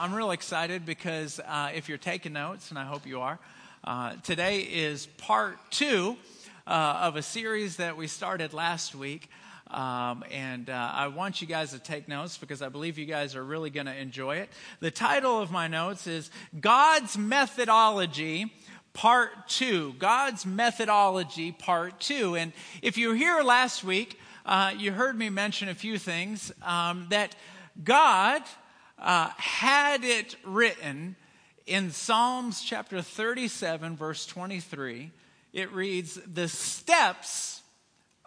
I'm real excited because uh, if you're taking notes, and I hope you are, uh, today is part two uh, of a series that we started last week. Um, and uh, I want you guys to take notes because I believe you guys are really going to enjoy it. The title of my notes is God's Methodology Part 2. God's Methodology Part 2. And if you were here last week, uh, you heard me mention a few things um, that God uh, had it written in Psalms chapter 37, verse 23. It reads, The steps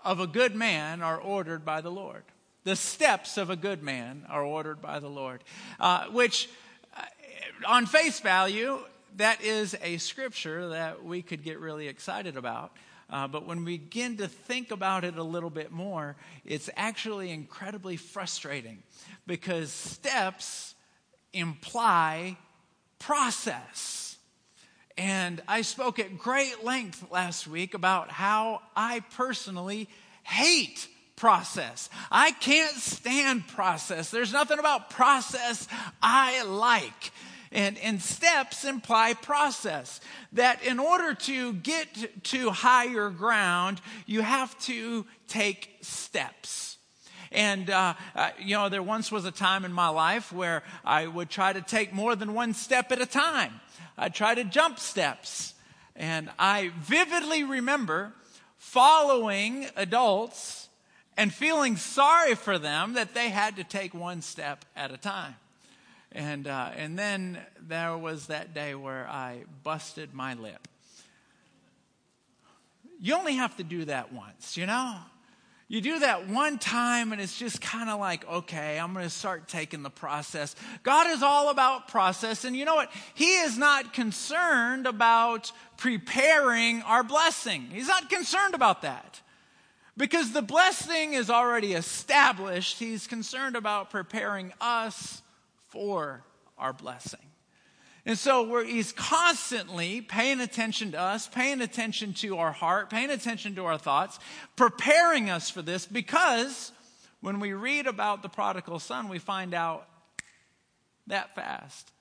of a good man are ordered by the Lord. The steps of a good man are ordered by the Lord. Uh, which, uh, on face value, that is a scripture that we could get really excited about. Uh, but when we begin to think about it a little bit more, it's actually incredibly frustrating because steps imply process. And I spoke at great length last week about how I personally hate process. I can't stand process. There's nothing about process I like. And, and steps imply process. That in order to get to higher ground, you have to take steps. And, uh, uh, you know, there once was a time in my life where I would try to take more than one step at a time. I'd try to jump steps. And I vividly remember following adults and feeling sorry for them that they had to take one step at a time. And, uh, and then there was that day where I busted my lip. You only have to do that once, you know? You do that one time and it's just kind of like, okay, I'm going to start taking the process. God is all about process. And you know what? He is not concerned about preparing our blessing. He's not concerned about that. Because the blessing is already established. He's concerned about preparing us for our blessing. And so he's constantly paying attention to us, paying attention to our heart, paying attention to our thoughts, preparing us for this because when we read about the prodigal son, we find out that fast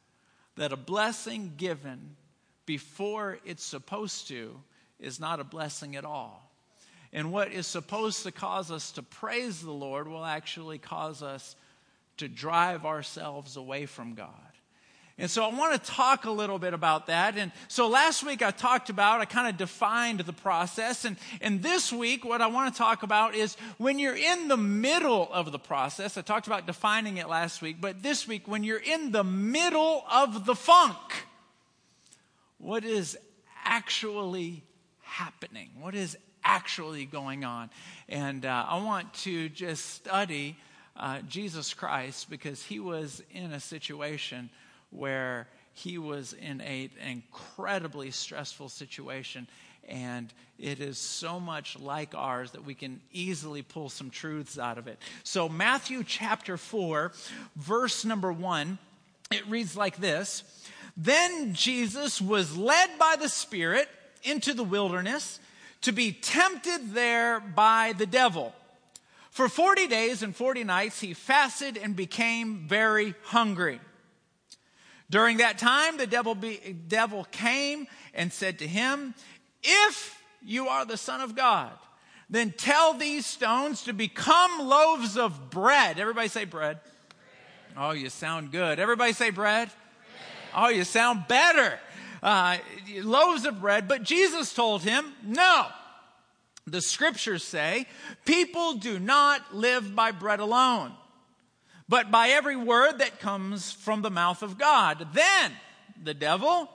that a blessing given before it's supposed to is not a blessing at all. And what is supposed to cause us to praise the Lord will actually cause us to drive ourselves away from God. And so I want to talk a little bit about that. And so last week I talked about, I kind of defined the process. And, and this week, what I want to talk about is when you're in the middle of the process, I talked about defining it last week, but this week, when you're in the middle of the funk, what is actually happening? What is actually going on? And uh, I want to just study uh, Jesus Christ because he was in a situation where he was in a, an incredibly stressful situation. And it is so much like ours that we can easily pull some truths out of it. So, Matthew chapter 4, verse number 1, it reads like this Then Jesus was led by the Spirit into the wilderness to be tempted there by the devil. For 40 days and 40 nights, he fasted and became very hungry. During that time, the devil, be, devil came and said to him, If you are the Son of God, then tell these stones to become loaves of bread. Everybody say bread. bread. Oh, you sound good. Everybody say bread. bread. Oh, you sound better. Uh, loaves of bread. But Jesus told him, No. The scriptures say, people do not live by bread alone but by every word that comes from the mouth of God. Then the devil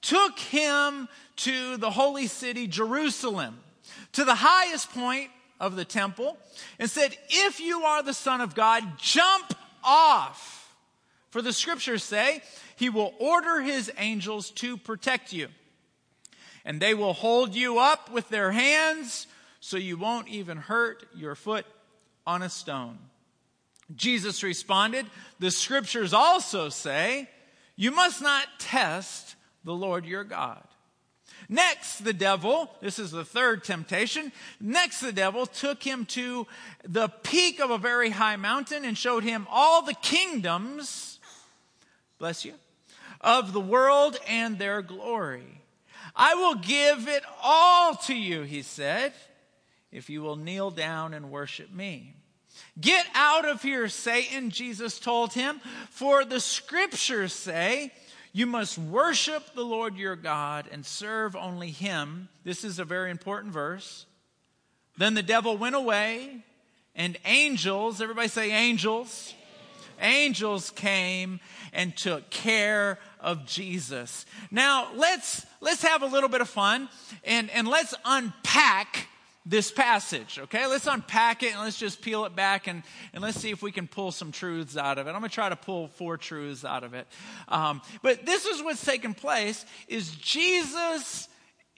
took him to the holy city, Jerusalem, to the highest point of the temple, and said, If you are the Son of God, jump off. For the scriptures say, He will order His angels to protect you, and they will hold you up with their hands so you won't even hurt your foot on a stone. Jesus responded, The scriptures also say, You must not test the Lord your God. Next, the devil, this is the third temptation. Next, the devil took him to the peak of a very high mountain and showed him all the kingdoms bless you, of the world and their glory. I will give it all to you, he said, if you will kneel down and worship me. Get out of here, Satan, Jesus told him, for the scriptures say, you must worship the Lord your God and serve only him. This is a very important verse. Then the devil went away, and angels, everybody say angels, angels came and took care of Jesus. Now let's let's have a little bit of fun and, and let's unpack this passage, okay? Let's unpack it and let's just peel it back and, and let's see if we can pull some truths out of it. I'm to try to pull four truths out of it. Um, but this is what's taken place is Jesus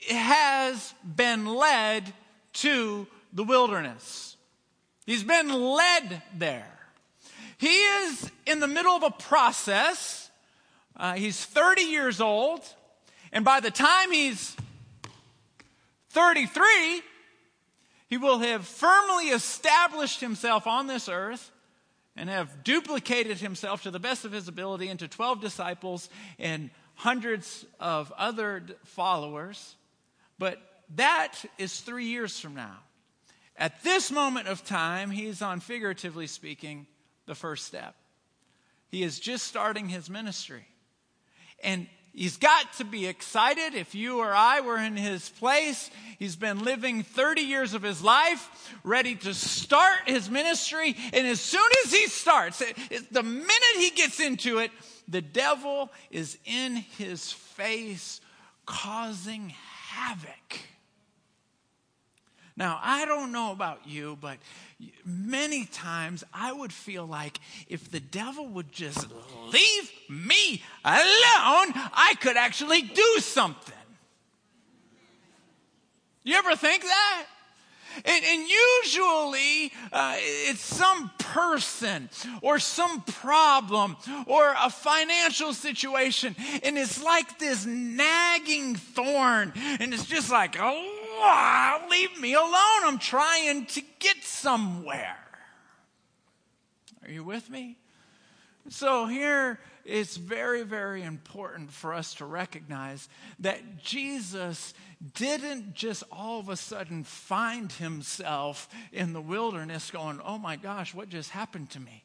has been led to the wilderness. He's been led there. He is in the middle of a process. Uh, he's 30 years old. And by the time he's 33, he will have firmly established himself on this earth and have duplicated himself to the best of his ability into 12 disciples and hundreds of other followers. But that is three years from now. At this moment of time, he's on, figuratively speaking, the first step. He is just starting his ministry. And He's got to be excited. If you or I were in his place, he's been living 30 years of his life, ready to start his ministry. And as soon as he starts, it, it, the minute he gets into it, the devil is in his face, causing havoc. Now, I don't know about you, but many times I would feel like if the devil would just leave me alone, I could actually do something. You ever think that? And, and usually uh, it's some person or some problem or a financial situation. And it's like this nagging thorn. And it's just like, oh, leave me alone. I'm trying to get somewhere. Are you with me? So here it's very, very important for us to recognize that Jesus didn't just all of a sudden find himself in the wilderness going, oh my gosh, what just happened to me?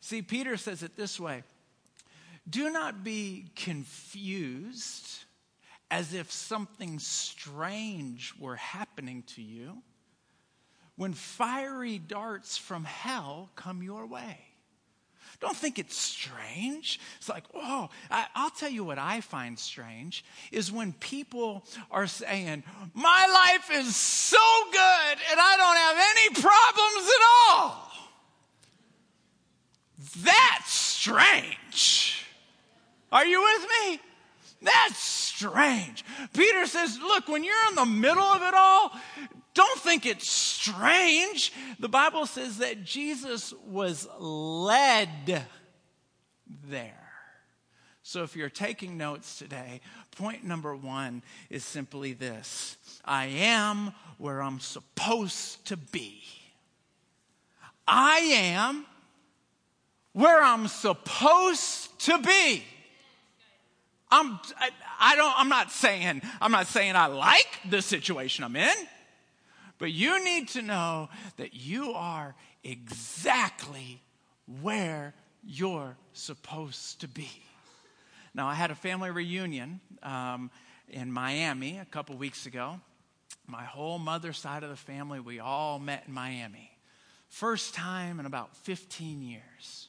See, Peter says it this way Do not be confused as if something strange were happening to you when fiery darts from hell come your way. Don't think it's strange. It's like, oh, I, will tell you what I find strange is when people are saying, my life is so good and I don't have any problems at all. That's strange. Are you with me? That's strange. Peter says, Look, when you're in the middle of it all, don't think it's strange. The Bible says that Jesus was led there. So if you're taking notes today, point number one is simply this I am where I'm supposed to be. I am where I'm supposed to be. I'm, I, I don't, I'm not saying, I'm not saying I like the situation I'm in, but you need to know that you are exactly where you're supposed to be. Now, I had a family reunion um, in Miami a couple weeks ago. My whole mother side of the family, we all met in Miami. First time in about 15 years.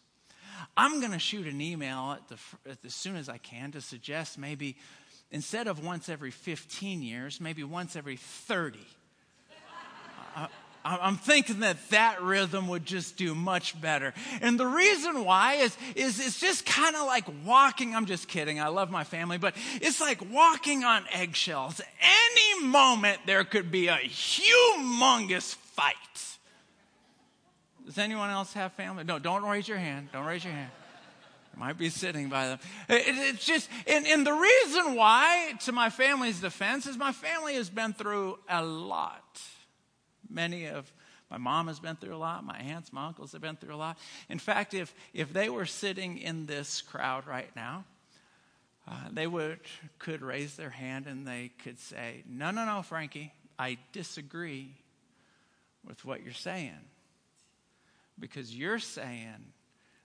I'm going to shoot an email at the, at the, as soon as I can to suggest maybe instead of once every 15 years, maybe once every 30. I, I'm thinking that that rhythm would just do much better. And the reason why is, is it's just kind of like walking. I'm just kidding. I love my family, but it's like walking on eggshells. Any moment there could be a humongous fight. Does anyone else have family? No, don't raise your hand. Don't raise your hand. You might be sitting by them. It, it's just, and, and the reason why, to my family's defense, is my family has been through a lot. Many of My mom has been through a lot. My aunts, my uncles have been through a lot. In fact, if, if they were sitting in this crowd right now, uh, they would, could raise their hand and they could say, No, no, no, Frankie, I disagree with what you're saying. Because you're saying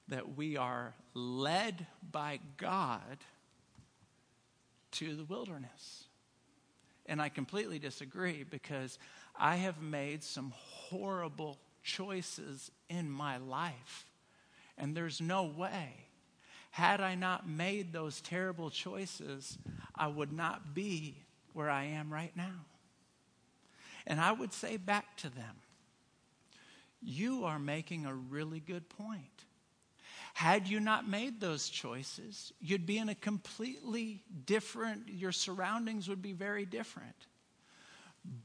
that we are led by God to the wilderness. And I completely disagree because I have made some horrible choices in my life. And there's no way, had I not made those terrible choices, I would not be where I am right now. And I would say back to them, you are making a really good point. Had you not made those choices, you'd be in a completely different, your surroundings would be very different.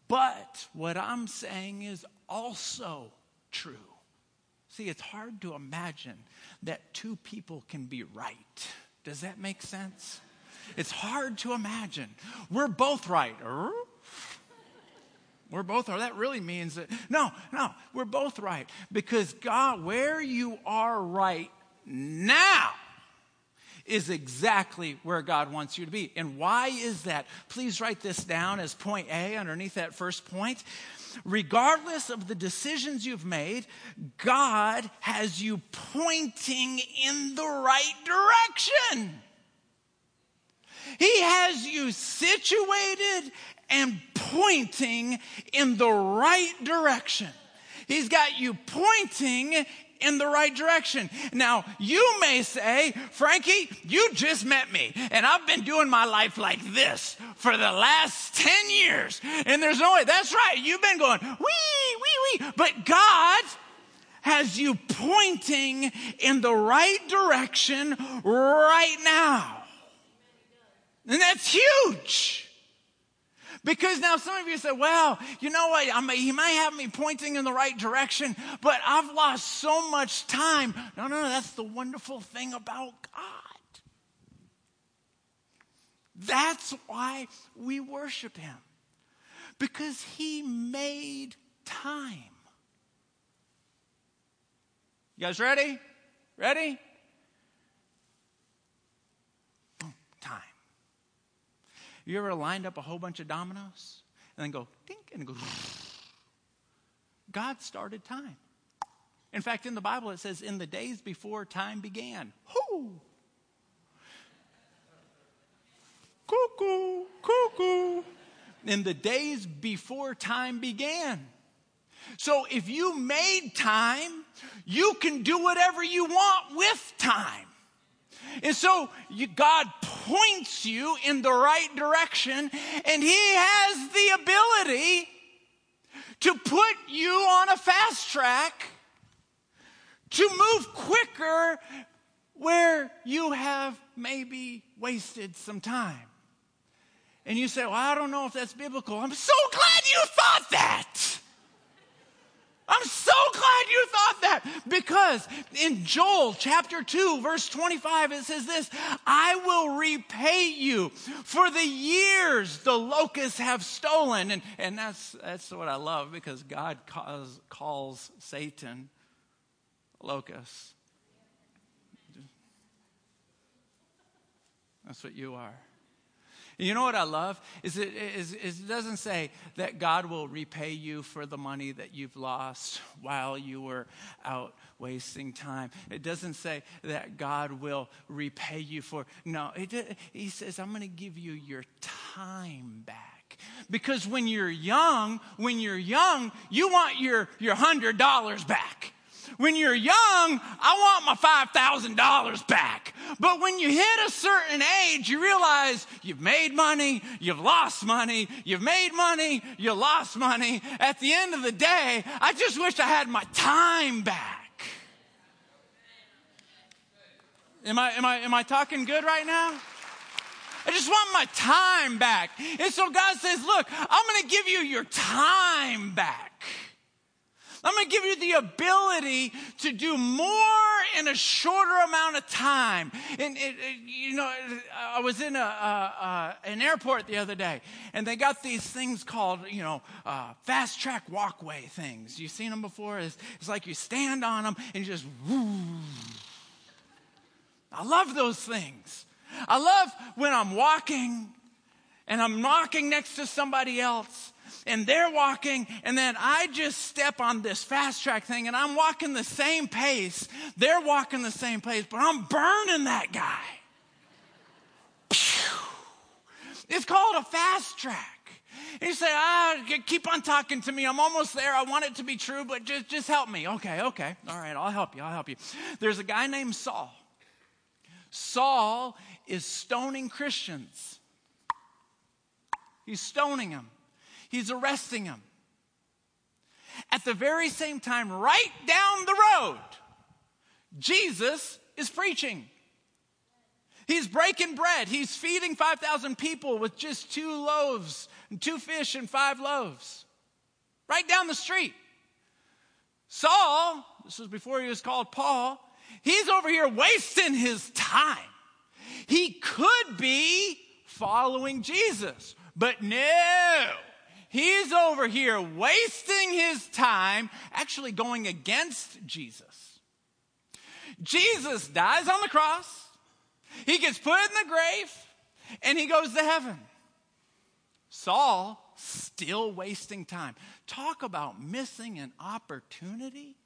But what I'm saying is also true. See, it's hard to imagine that two people can be right. Does that make sense? It's hard to imagine. We're both right. We're both right. That really means that, no, no, we're both right. Because God, where you are right now is exactly where God wants you to be. And why is that? Please write this down as point A underneath that first point. Regardless of the decisions you've made, God has you pointing in the right direction. He has you situated and pointing in the right direction. He's got you pointing in the right direction. Now, you may say, Frankie, you just met me, and I've been doing my life like this for the last 10 years. And there's no way. That's right. You've been going, wee, wee, wee. But God has you pointing in the right direction right now. And that's huge. Because now some of you say, well, you know what? I mean, he might have me pointing in the right direction, but I've lost so much time. No, no, no. That's the wonderful thing about God. That's why we worship him. Because he made time. You guys ready? Ready? You ever lined up a whole bunch of dominoes and then go dink and go? God started time. In fact, in the Bible it says, in the days before time began. Whoo! Cuckoo, cuckoo. In the days before time began. So if you made time, you can do whatever you want with time. And so you, God points you in the right direction, and He has the ability to put you on a fast track to move quicker where you have maybe wasted some time. And you say, Well, I don't know if that's biblical. I'm so glad you thought that. I'm so glad you thought that because in Joel chapter 2, verse 25, it says this I will repay you for the years the locusts have stolen. And, and that's, that's what I love because God calls, calls Satan locusts. That's what you are. You know what I love is it, is, is it doesn't say that God will repay you for the money that you've lost while you were out wasting time. It doesn't say that God will repay you for no. It, he says I'm going to give you your time back. Because when you're young, when you're young, you want your your hundred dollars back. When you're young, I want my $5,000 back. But when you hit a certain age, you realize you've made money, you've lost money, you've made money, you lost money. At the end of the day, I just wish I had my time back. Am I, am I, am I talking good right now? I just want my time back. And so God says, Look, I'm going to give you your time back. I'm going to give you the ability to do more in a shorter amount of time. And, it, it, you know, I was in a, a, a, an airport the other day, and they got these things called, you know, uh, fast track walkway things. You've seen them before? It's, it's like you stand on them and you just, whoo. I love those things. I love when I'm walking and I'm walking next to somebody else and they're walking, and then I just step on this fast track thing, and I'm walking the same pace. They're walking the same pace, but I'm burning that guy. It's called a fast track. You say, ah, keep on talking to me. I'm almost there. I want it to be true, but just, just help me. Okay, okay. All right, I'll help you. I'll help you. There's a guy named Saul. Saul is stoning Christians. He's stoning them. He's arresting him. At the very same time, right down the road, Jesus is preaching. He's breaking bread. He's feeding 5,000 people with just two loaves, and two fish, and five loaves. Right down the street. Saul, this was before he was called Paul, he's over here wasting his time. He could be following Jesus, but no. He's over here wasting his time actually going against Jesus. Jesus dies on the cross, he gets put in the grave, and he goes to heaven. Saul still wasting time. Talk about missing an opportunity.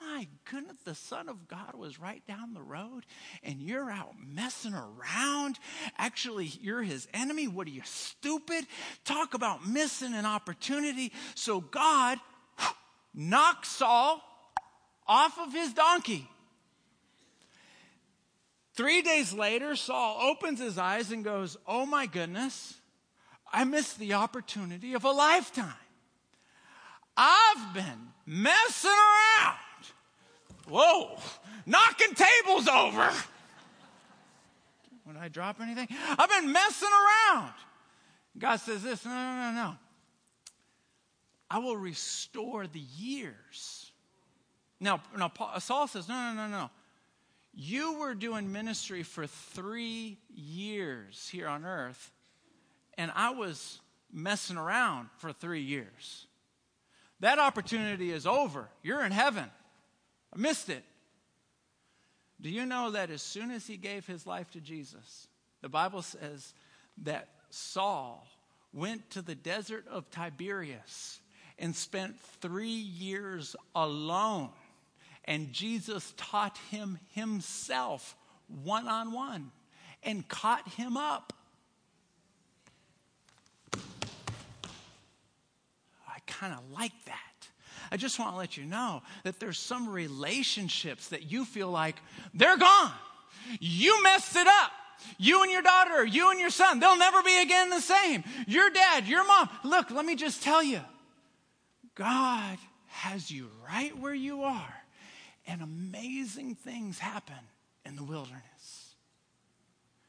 My goodness, the Son of God was right down the road, and you're out messing around. Actually, you're his enemy. What are you, stupid? Talk about missing an opportunity. So God knocks Saul off of his donkey. Three days later, Saul opens his eyes and goes, Oh my goodness, I missed the opportunity of a lifetime. I've been messing around. Whoa, knocking tables over. Would I drop anything? I've been messing around. God says this no, no, no, no. I will restore the years. Now, now Paul, Saul says, no, no, no, no. You were doing ministry for three years here on earth, and I was messing around for three years. That opportunity is over. You're in heaven. I missed it. Do you know that as soon as he gave his life to Jesus, the Bible says that Saul went to the desert of Tiberias and spent three years alone. And Jesus taught him himself one on one and caught him up. I kind of like that. I just want to let you know that there's some relationships that you feel like they're gone. You messed it up. You and your daughter, you and your son, they'll never be again the same. Your dad, your mom. Look, let me just tell you God has you right where you are, and amazing things happen in the wilderness.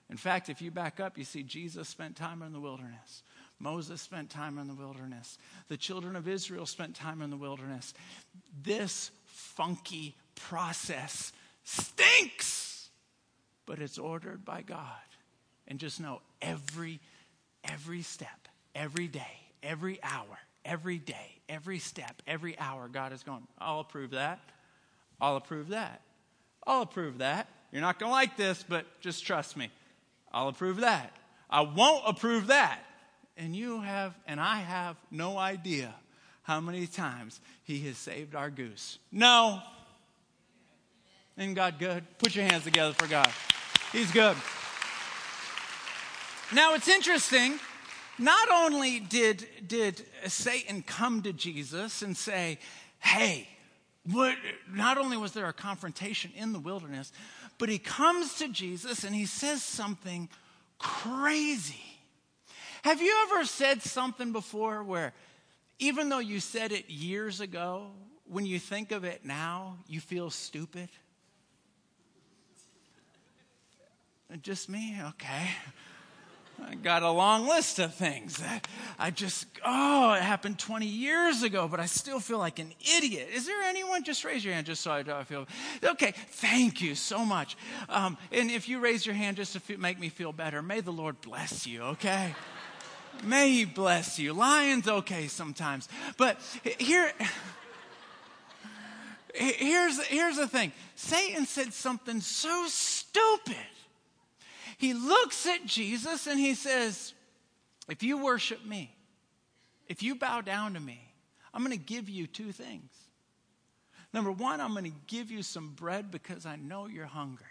In fact, if you back up, you see Jesus spent time in the wilderness. Moses spent time in the wilderness. The children of Israel spent time in the wilderness. This funky process stinks, but it's ordered by God. And just know every every step, every day, every hour, every day, every step, every hour God is going, I'll approve that. I'll approve that. I'll approve that. You're not going to like this, but just trust me. I'll approve that. I won't approve that. And you have, and I have no idea how many times he has saved our goose. No. Isn't God good? Put your hands together for God. He's good. Now it's interesting. Not only did, did Satan come to Jesus and say, Hey, what, not only was there a confrontation in the wilderness, but he comes to Jesus and he says something crazy. Have you ever said something before where, even though you said it years ago, when you think of it now, you feel stupid? Just me? Okay. I got a long list of things that I just, oh, it happened 20 years ago, but I still feel like an idiot. Is there anyone? Just raise your hand just so I feel. Okay, thank you so much. Um, and if you raise your hand just to make me feel better, may the Lord bless you, okay? May He bless you. Lion's okay sometimes. But here, here's, here's the thing Satan said something so stupid he looks at Jesus and he says, If you worship me, if you bow down to me, I'm going to give you two things. Number one, I'm going to give you some bread because I know you're hungry.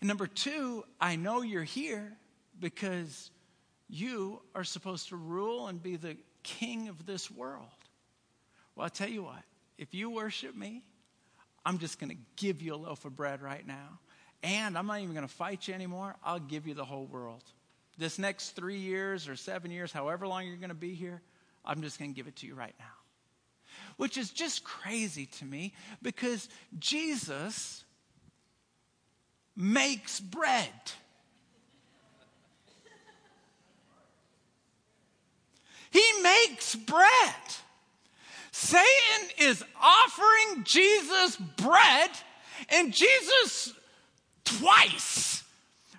And number two, I know you're here because you are supposed to rule and be the king of this world. Well, I'll tell you what, if you worship me, I'm just going to give you a loaf of bread right now. And I'm not even going to fight you anymore. I'll give you the whole world. This next three years or seven years, however long you're going to be here, I'm just going to give it to you right now. Which is just crazy to me because Jesus makes bread. He makes bread. Satan is offering Jesus bread, and Jesus twice.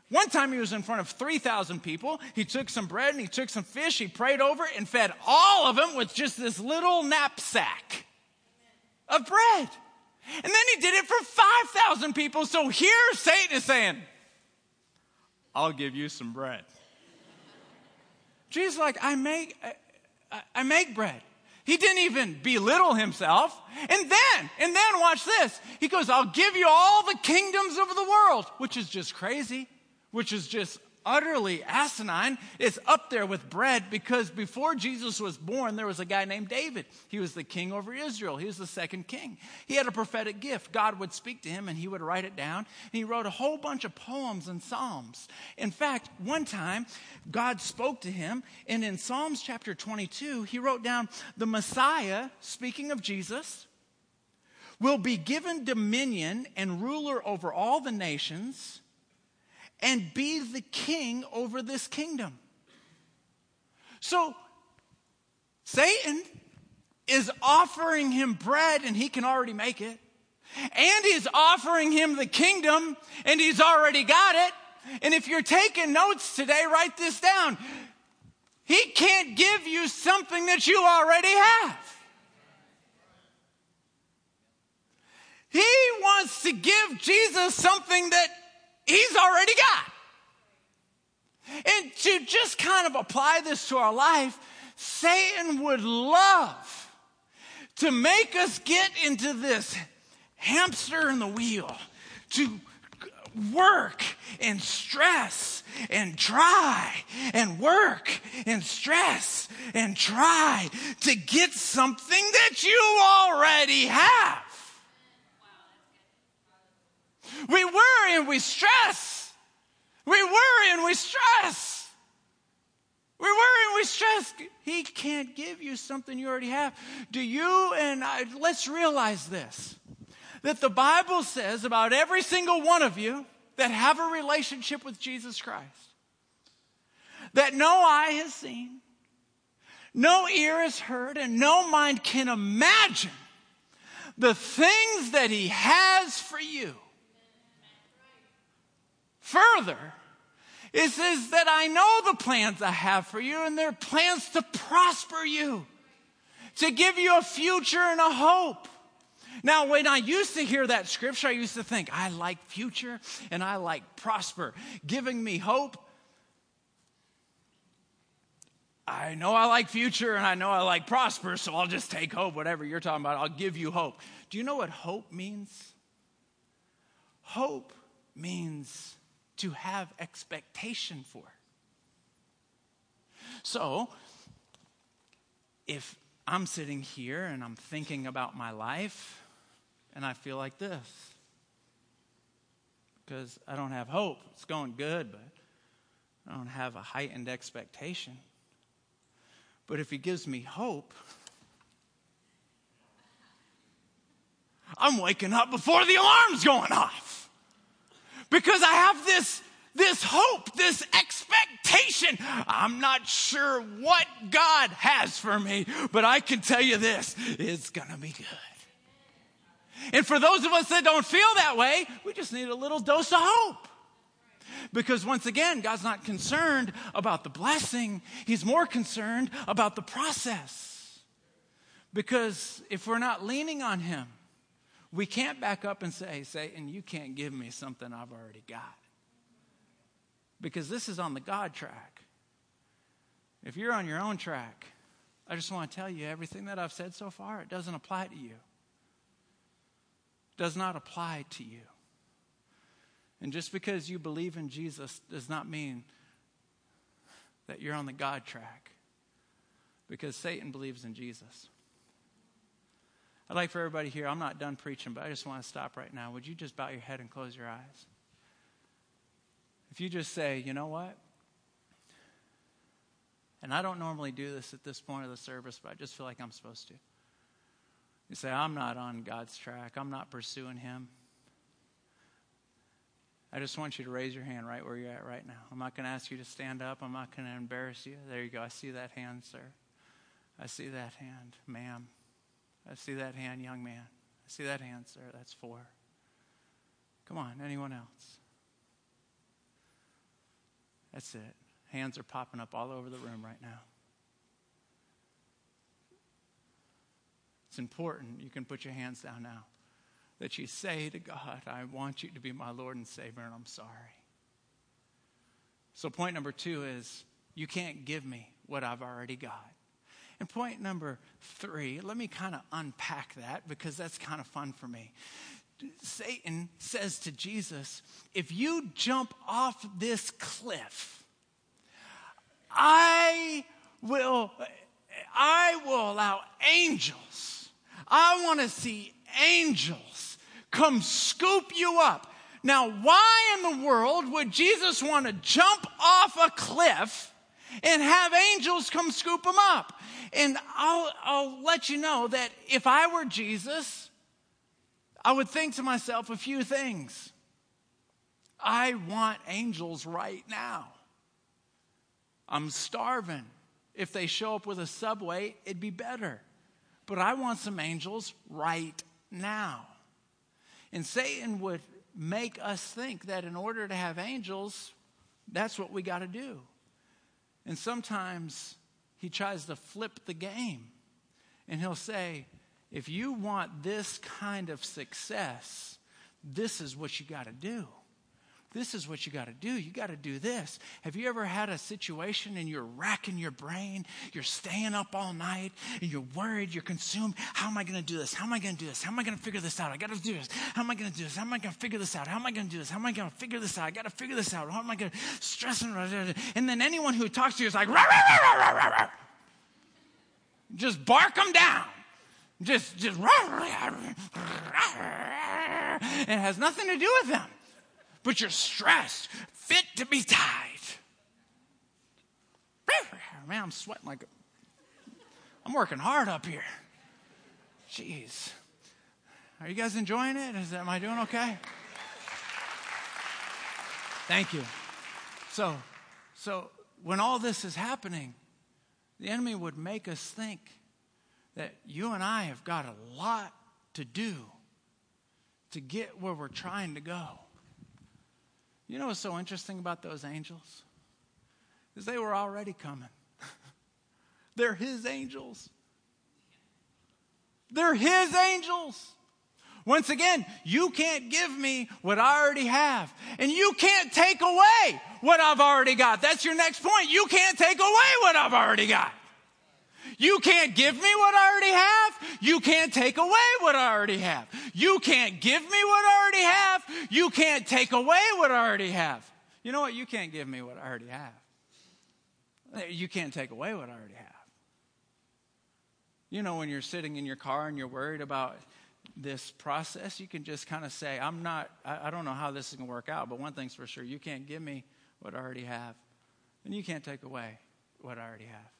One time he was in front of 3,000 people. He took some bread and he took some fish. He prayed over it and fed all of them with just this little knapsack of bread. And then he did it for 5,000 people. So here Satan is saying, I'll give you some bread. Jesus like, I make, I make bread. He didn't even belittle himself. And then, and then watch this. He goes, I'll give you all the kingdoms of the world, which is just crazy, which is just utterly asinine. It's up there with bread because before Jesus was born, there was a guy named David. He was the king over Israel. He was the second king. He had a prophetic gift. God would speak to him and he would write it down. And he wrote a whole bunch of poems and psalms. In fact, one time, God spoke to him, and in Psalms chapter 22, he wrote down the Messiah, speaking of Jesus, will be given dominion and ruler over all the nations and be the king over this kingdom. So, Satan is offering him bread and he can already make it. And he's offering him the kingdom and he's already got it. And if you're taking notes today, write this down. He can't give you something that you already have. He wants to give Jesus something that he's already got. And to just kind of apply this to our life, Satan would love to make us get into this hamster in the wheel, to work and stress and try and work and stress and try to get something that you already have. We worry and we stress. We worry and we stress. We worry and we stress. He can't give you something you already have. Do you and I, let's realize this that the Bible says about every single one of you that have a relationship with Jesus Christ that no eye has seen, no ear has heard, and no mind can imagine the things that He has for you. Further, it says that I know the plans I have for you, and they're plans to prosper you, to give you a future and a hope. Now, when I used to hear that scripture, I used to think, I like future and I like prosper, giving me hope. I know I like future and I know I like prosper, so I'll just take hope, whatever you're talking about. I'll give you hope. Do you know what hope means? Hope means to have expectation for. So, if I'm sitting here and I'm thinking about my life and I feel like this, because I don't have hope, it's going good, but I don't have a heightened expectation. But if he gives me hope, I'm waking up before the alarm's going off because I have this, this hope, this expectation. I'm not sure what God has for me, but I can tell you this it's going to be good. And for those of us that don't feel that way, we just need a little dose of hope. Because once again, God's not concerned about the blessing, He's more concerned about the process. Because if we're not leaning on Him, we can't back up and say, Satan, you can't give me something I've already got. Because this is on the God track. If you're on your own track, I just want to tell you everything that I've said so far, it doesn't apply to you. It Does not apply to you. And just because you believe in Jesus does not mean that you're on the God track. Because Satan believes in Jesus. I'd like for everybody here, I'm not done preaching, but I just want to stop right now. Would you just bow your head and close your eyes? If you just say, you know what? And I don't normally do this at this point of the service, but I just feel like I'm supposed to. You say, I'm not on God's track, I'm not pursuing Him. I just want you to raise your hand right where you're at right now. I'm not going to ask you to stand up. I'm not going to embarrass you. There you go. I see that hand, sir. I see that hand, ma'am. I see that hand, young man. I see that hand, sir. That's four. Come on, anyone else? That's it. Hands are popping up all over the room right now. It's important. You can put your hands down now. That you say to God, I want you to be my Lord and Savior, and I'm sorry. So, point number two is you can't give me what I've already got. And point number three, let me kind of unpack that because that's kind of fun for me. Satan says to Jesus, If you jump off this cliff, I will, I will allow angels. I want to see angels come scoop you up. Now, why in the world would Jesus want to jump off a cliff and have angels come scoop them up? And I'll, I'll let you know that if I were Jesus, I would think to myself a few things. I want angels right now. I'm starving. If they show up with a subway, it'd be better. But I want some angels right now. And Satan would make us think that in order to have angels, that's what we got to do. And sometimes he tries to flip the game. And he'll say, if you want this kind of success, this is what you got to do. This is what you got to do. You got to do this. Have you ever had a situation and you're racking your brain? You're staying up all night and you're worried, you're consumed. How am I going to do this? How am I going to do this? How am I going to figure this out? I got to do this. How am I going to do this? How am I going to figure this out? How am I going to do this? How am I going to figure this out? I got to figure this out. How am I going to stress and and then anyone who talks to you is like, rah, rah, rah, just bark them down. Just, just, it has nothing to do with them but you're stressed, fit to be tied. Man, I'm sweating like a, I'm working hard up here. Jeez. Are you guys enjoying it? Is, am I doing okay? Thank you. So, so when all this is happening, the enemy would make us think that you and I have got a lot to do to get where we're trying to go. You know what's so interesting about those angels? Is they were already coming. They're his angels. They're his angels. Once again, you can't give me what I already have. And you can't take away what I've already got. That's your next point. You can't take away what I've already got. You can't give me what I already have. You can't take away what I already have. You can't give me what I already have. You can't take away what I already have. You know what? You can't give me what I already have. You can't take away what I already have. You know, when you're sitting in your car and you're worried about this process, you can just kind of say, I'm not, I, don't know how this is going to work out, but one thing's for sure you can't give me what I already have, and you can't take away what I already have.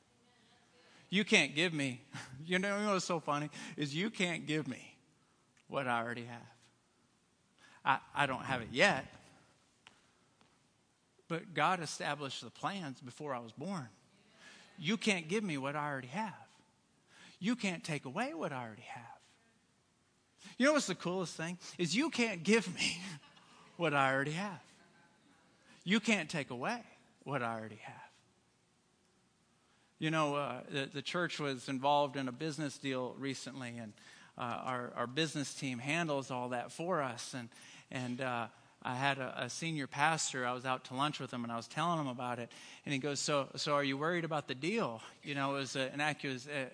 You can't give me, you know, you know what's so funny is you can't give me what I already have. I, I don't have it yet, But God established the plans before I was born. You can't give me what I already have. You can't take away what I already have. You know what's the coolest thing? Is you can't give me what I already have. You can't take away what I already have. You know, uh, the, the, church was involved in a business deal recently, and uh, our, our business team handles all that for us. And, and uh, I had a, a, senior pastor. I was out to lunch with him, and I was telling him about it. And he goes, "So, so are you worried about the deal? You know, it was an,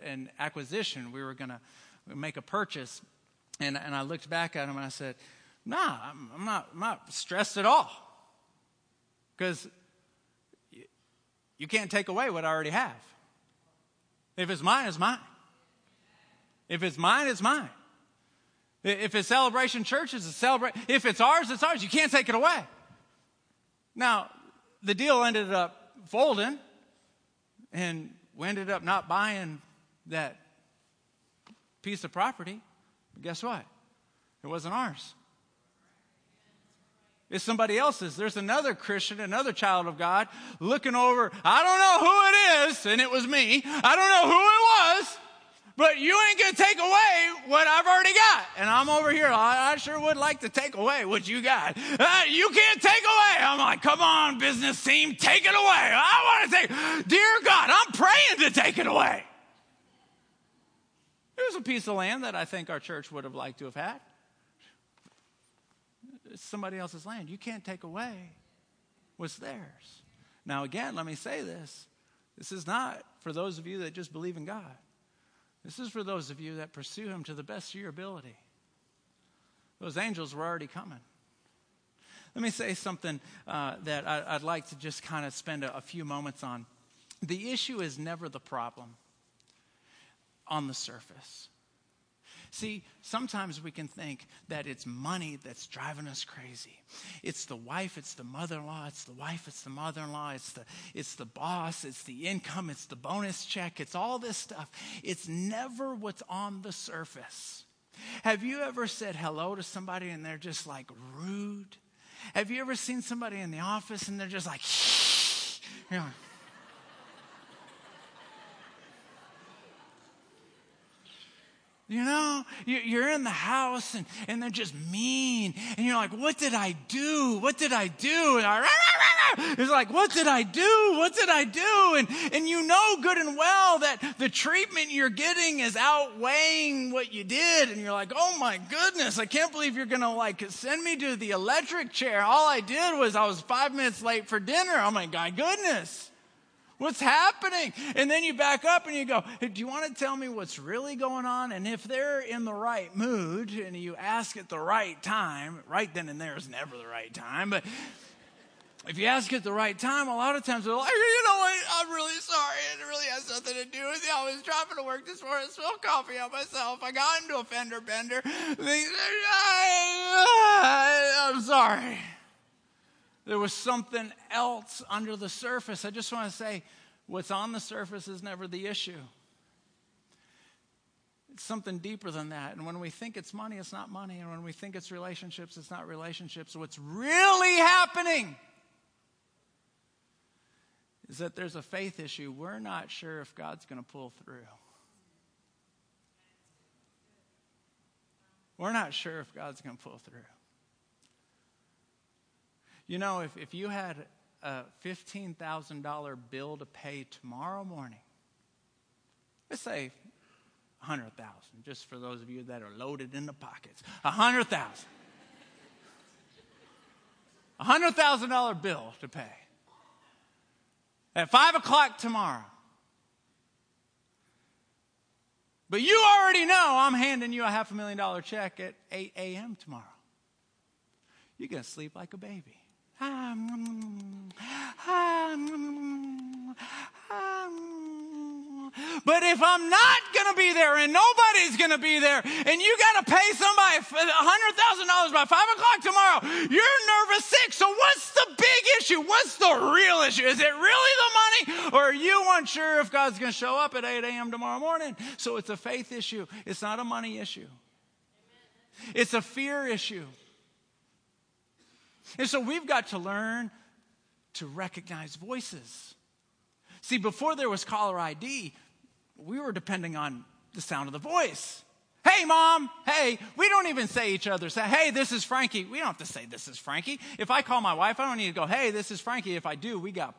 an acquisition. We were going to make a purchase." And, and I looked back at him and I said, "Nah, I'm, I'm not. I'm not stressed at all, because you can't take away what I already have. If it's mine, it's mine. If it's mine, it's mine." If it's celebration church, it's a celebration. If it's ours, it's ours. You can't take it away. Now, the deal ended up folding, and we ended up not buying that piece of property. But guess what? It wasn't ours. It's somebody else's. There's another Christian, another child of God looking over. I don't know who it is, and it was me. I don't know who it was. But you ain't going to take away what I've already got. And I'm over here. I, I sure would like to take away what you got. Uh, you can't take away. I'm like, come on, business team, take it away. I want to take, dear God, I'm praying to take it away. There's a piece of land that I think our church would have liked to have had. It's somebody else's land. You can't take away what's theirs. Now, again, let me say this. This is not for those of you that just believe in God. This is for those of you that pursue Him to the best of your ability. Those angels were already coming. Let me say something uh, that I, would like to just kind of spend a, a few moments on. The issue is never the problem on the surface. See, sometimes we can think that it's money that's driving us crazy. It's the wife, it's the mother-in-law, it's the wife, it's the mother-in-law, it's the it's the boss, it's the income, it's the bonus check, it's all this stuff. It's never what's on the surface. Have you ever said hello to somebody and they're just like rude? Have you ever seen somebody in the office and they're just like, you know, You know, you're in the house and, and they're just mean. And you're like, what did I do? What did I do? And I, it's like, what did I do? What did I do? And, and you know good and well that the treatment you're getting is outweighing what you did. And you're like, oh my goodness, I can't believe you're going to like send me to the electric chair. All I did was I was five minutes late for dinner. Oh my God, goodness. What's happening? And then you back up and you go, hey, Do you want to tell me what's really going on? And if they're in the right mood and you ask at the right time, right then and there is never the right time, but if you ask at the right time, a lot of times they're like, you know what, I'm really sorry. It really has nothing to do with you. I was driving to work this morning, spilled coffee on myself. I got into a fender bender. I'm sorry there was something else under the surface. I just want to say what's on the surface is never the issue. It's something deeper than that. And when we think it's money, it's not money. And when we think it's relationships, it's not relationships. What's really happening is that there's a faith issue. We're not sure if God's going to pull through. We're not sure if God's going to pull through. You know, if, if you had a $15,000 bill to pay tomorrow morning, let's say 100,000, just for those of you that are loaded in the pockets. 100,000. A $100,000 bill to pay. At 5 o'clock tomorrow. But you already know I'm handing you a half a million dollar check at 8 a.m. tomorrow. You're going to sleep like a baby. But if I'm not going to be there and nobody's going to be there and you got to pay somebody $100,000 by 5 o'clock tomorrow, you're nervous sick. So what's the big issue? What's the real issue? Is it really the money or are you unsure if God's going to show up at 8 a.m. tomorrow morning? So it's a faith issue. It's not a money issue. It's a fear issue. And so we've got to learn to recognize voices. See, before there was caller ID, we were depending on the sound of the voice. Hey, mom. Hey, we don't even say each other. Say, hey, this is Frankie. We don't have to say this is Frankie. If I call my wife, I don't need to go, hey, this is Frankie. If I do, we got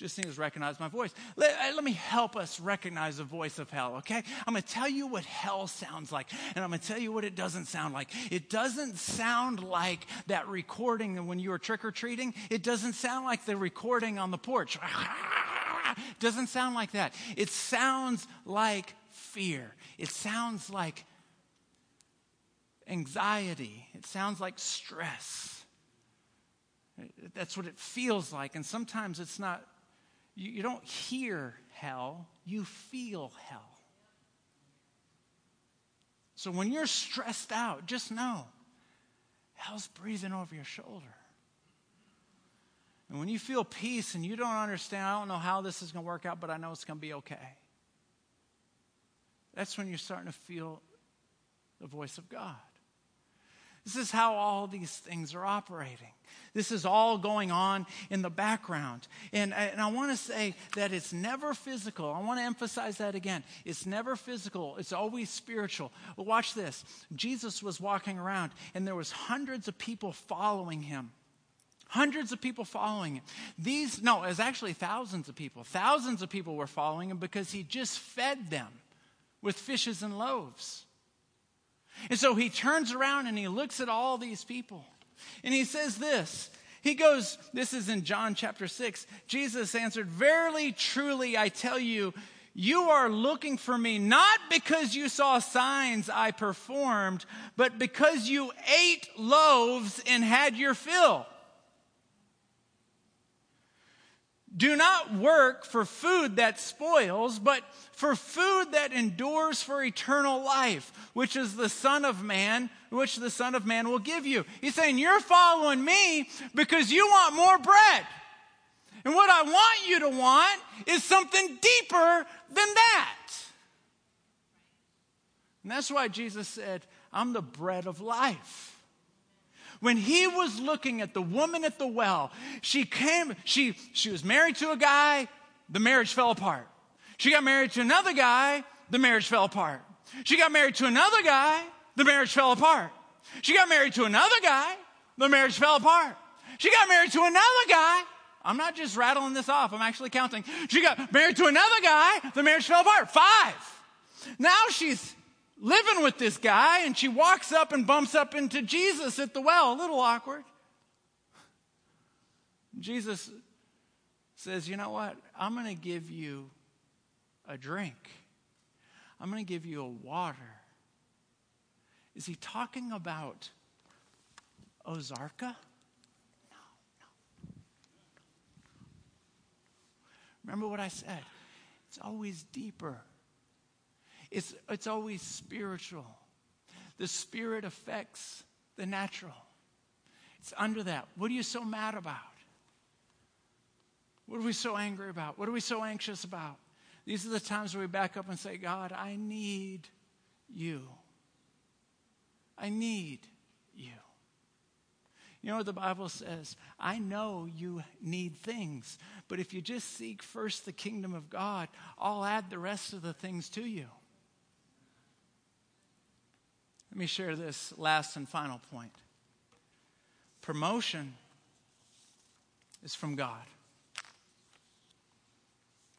just need recognize my voice. Let, uh, let, me help us recognize the voice of hell, okay? I'm gonna tell you what hell sounds like, and I'm gonna tell you what it doesn't sound like. It doesn't sound like that recording when you were trick or treating. It doesn't sound like the recording on the porch. Doesn't sound like that. It sounds like fear. It sounds like anxiety. It sounds like stress. That's what it feels like. And sometimes it's not you, you don't hear hell, you feel hell. So when you're stressed out, just know hell's breathing over your shoulder. And when you feel peace and you don't understand, I don't know how this is going to work out, but I know it's going to be okay. That's when you're starting to feel the voice of God. This is how all these things are operating. This is all going on in the background. And, and I want to say that it's never physical. I want to emphasize that again. It's never physical. It's always spiritual. Well, watch this. Jesus was walking around and there was hundreds of people following him. Hundreds of people following him. These, no, it was actually thousands of people. Thousands of people were following him because he just fed them with fishes and loaves. And so he turns around and he looks at all these people. And he says this. He goes, this is in John chapter 6. Jesus answered, Verily, truly, I tell you, you are looking for me not because you saw signs I performed, but because you ate loaves and had your fill. Do not work for food that spoils, but for food that endures for eternal life, which is the Son of Man, which the Son of Man will give you. He's saying, You're following me because you want more bread. And what I want you to want is something deeper than that. And that's why Jesus said, I'm the bread of life. When he was looking at the woman at the well, she came, she, she was married to a guy, the marriage fell apart. She got married to another guy, the marriage fell apart. She got married to another guy, the marriage fell apart. She got married to another guy, the marriage fell apart. She got married to another guy. I'm not just rattling this off, I'm actually counting. She got married to another guy, the marriage fell apart. Five. Now she's living with this guy, and she walks up and bumps up into Jesus at the well. A little awkward. Jesus says, You know what? I'm going to give you a drink, I'm going to give you a water. Is he talking about Ozarka? No, no. Remember what I said? It's always deeper. It's, it's always spiritual. The spirit affects the natural. It's under that. What are you so mad about? What are we so angry about? What are we so anxious about? These are the times where we back up and say, God, I need you. I need you. You know what the Bible says? I know you need things, but if you just seek first the kingdom of God, I'll add the rest of the things to you. Let me share this last and final point. Promotion is from God.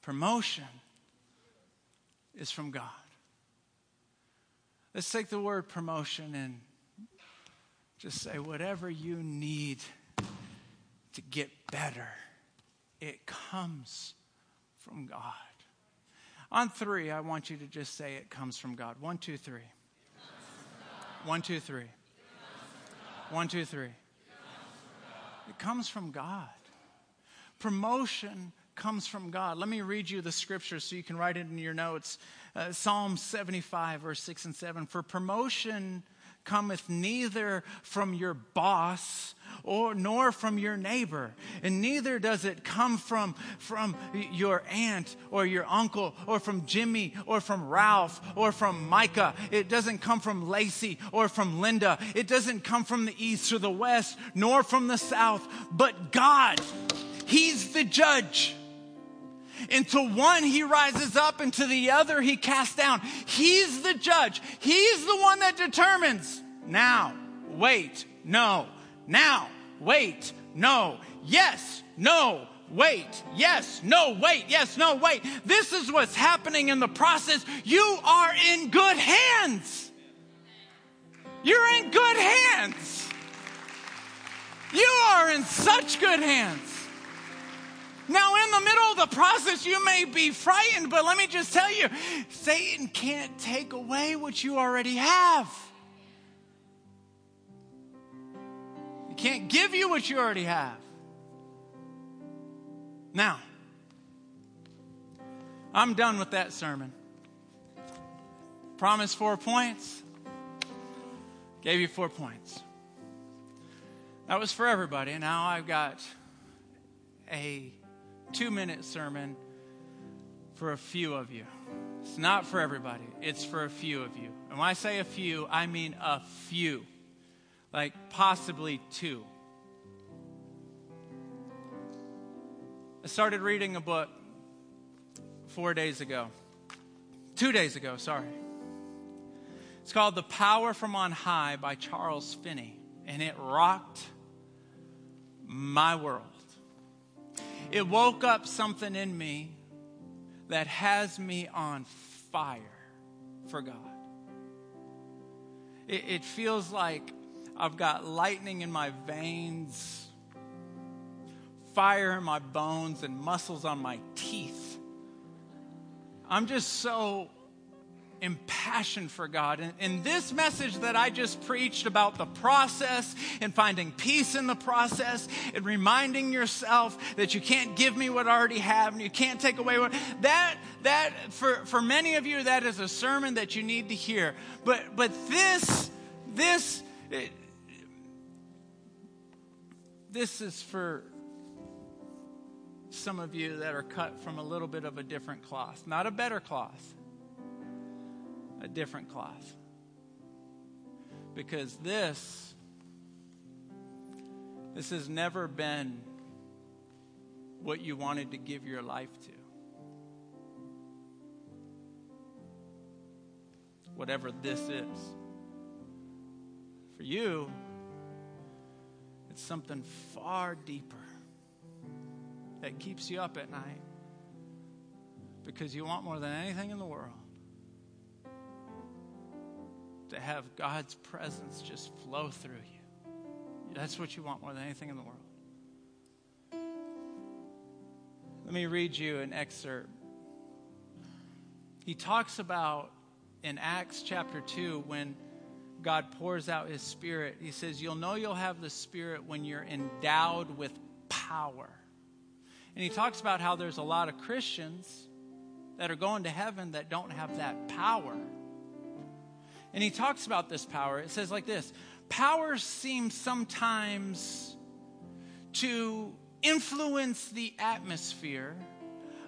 Promotion is from God. Let's take the word promotion and just say, whatever you need to get better, it comes from God. On three, I want you to just say it comes from God. One, two, three. One, two, three. One, two, three. It comes from God. Promotion comes from God. Let me read you the scripture so you can write it in your notes. Uh, Psalm 75, verse 6 and 7. For promotion cometh neither from your boss or nor from your neighbor and neither does it come from from your aunt or your uncle or from jimmy or from ralph or from micah. It doesn't come from lacey or from linda. It doesn't come from the east or the west nor from the south but god. He's the judge and to one he rises up, and to the other he casts down. He's the judge. He's the one that determines. Now, wait, no. Now, wait, no. Yes, no, wait, yes, no, wait, yes, no, wait. This is what's happening in the process. You are in good hands. You're in good hands. You are in such good hands. Now, in the middle of the process, you may be frightened, but let me just tell you Satan can't take away what you already have. He can't give you what you already have. Now, I'm done with that sermon. Promise four points. Gave you four points. That was for everybody. Now I've got a two minute sermon for a few of you. It's not for everybody, it's for a few of you. And when I say a few, I mean a few, like possibly two. I started reading a book four days ago, two days ago, sorry. It's called The Power from On High by Charles Finney, and it rocked my world it woke up something in me that has me on fire for God. It, it feels like I've got lightning in my veins, fire in my bones, and muscles on my teeth. I'm just so impassioned for God. And, and this message that I just preached about the process and finding peace in the process and reminding yourself that you can't give me what I already have and you can't take away what that that for, for many of you that is a sermon that you need to hear. But but this this this is for some of you that are cut from a little bit of a different cloth, not a better cloth a different cloth. Because this, this has never been what you wanted to give your life to. Whatever this is. For you, it's something far deeper that keeps you up at night because you want more than anything in the world to have God's presence just flow through you. That's what you want more than anything in the world. Let me read you an excerpt. He talks about in Acts chapter 2 when God pours out his spirit. He says, You'll know you'll have the spirit when you're endowed with power. And he talks about how there's a lot of Christians that are going to heaven that don't have that power. And he talks about this power. It says like this Power seems sometimes to influence the atmosphere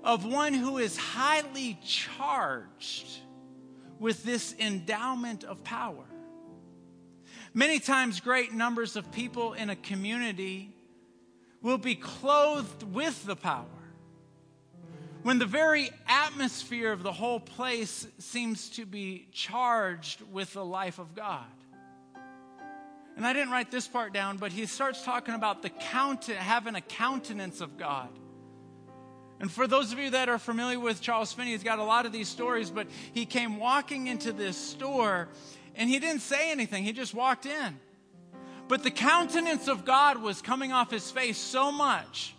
of one who is highly charged with this endowment of power. Many times, great numbers of people in a community will be clothed with the power when the very atmosphere of the whole place seems to be charged with the life of God. And I didn't write this part down, but he starts talking about the count, having a countenance of God. And for those of you that are familiar with Charles Finney, he's got a lot of these stories, but he came walking into this store and he didn't say anything, he just walked in. But the countenance of God was coming off his face so much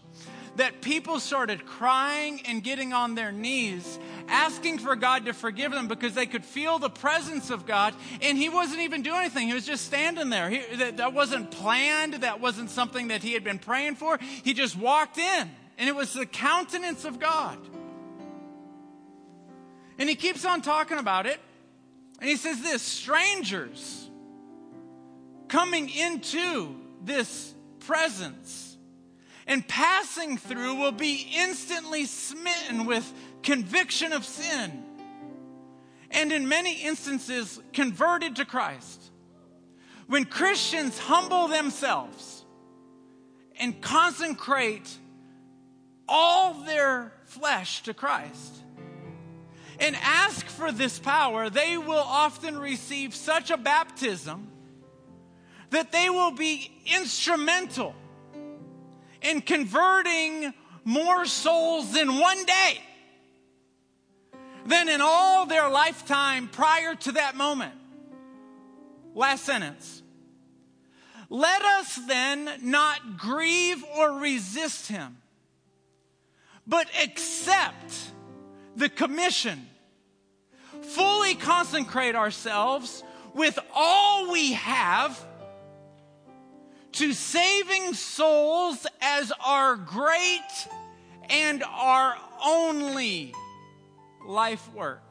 that people started crying and getting on their knees, asking for God to forgive them because they could feel the presence of God. And He wasn't even doing anything, He was just standing there. He, that, that wasn't planned, that wasn't something that He had been praying for. He just walked in, and it was the countenance of God. And He keeps on talking about it. And He says this strangers coming into this presence and passing through will be instantly smitten with conviction of sin and in many instances converted to Christ. When Christians humble themselves and consecrate all their flesh to Christ and ask for this power, they will often receive such a baptism that they will be instrumental in converting more souls in one day than in all their lifetime prior to that moment. Last sentence. Let us then not grieve or resist him, but accept the commission, fully consecrate ourselves with all we have to saving souls as our great and our only life work.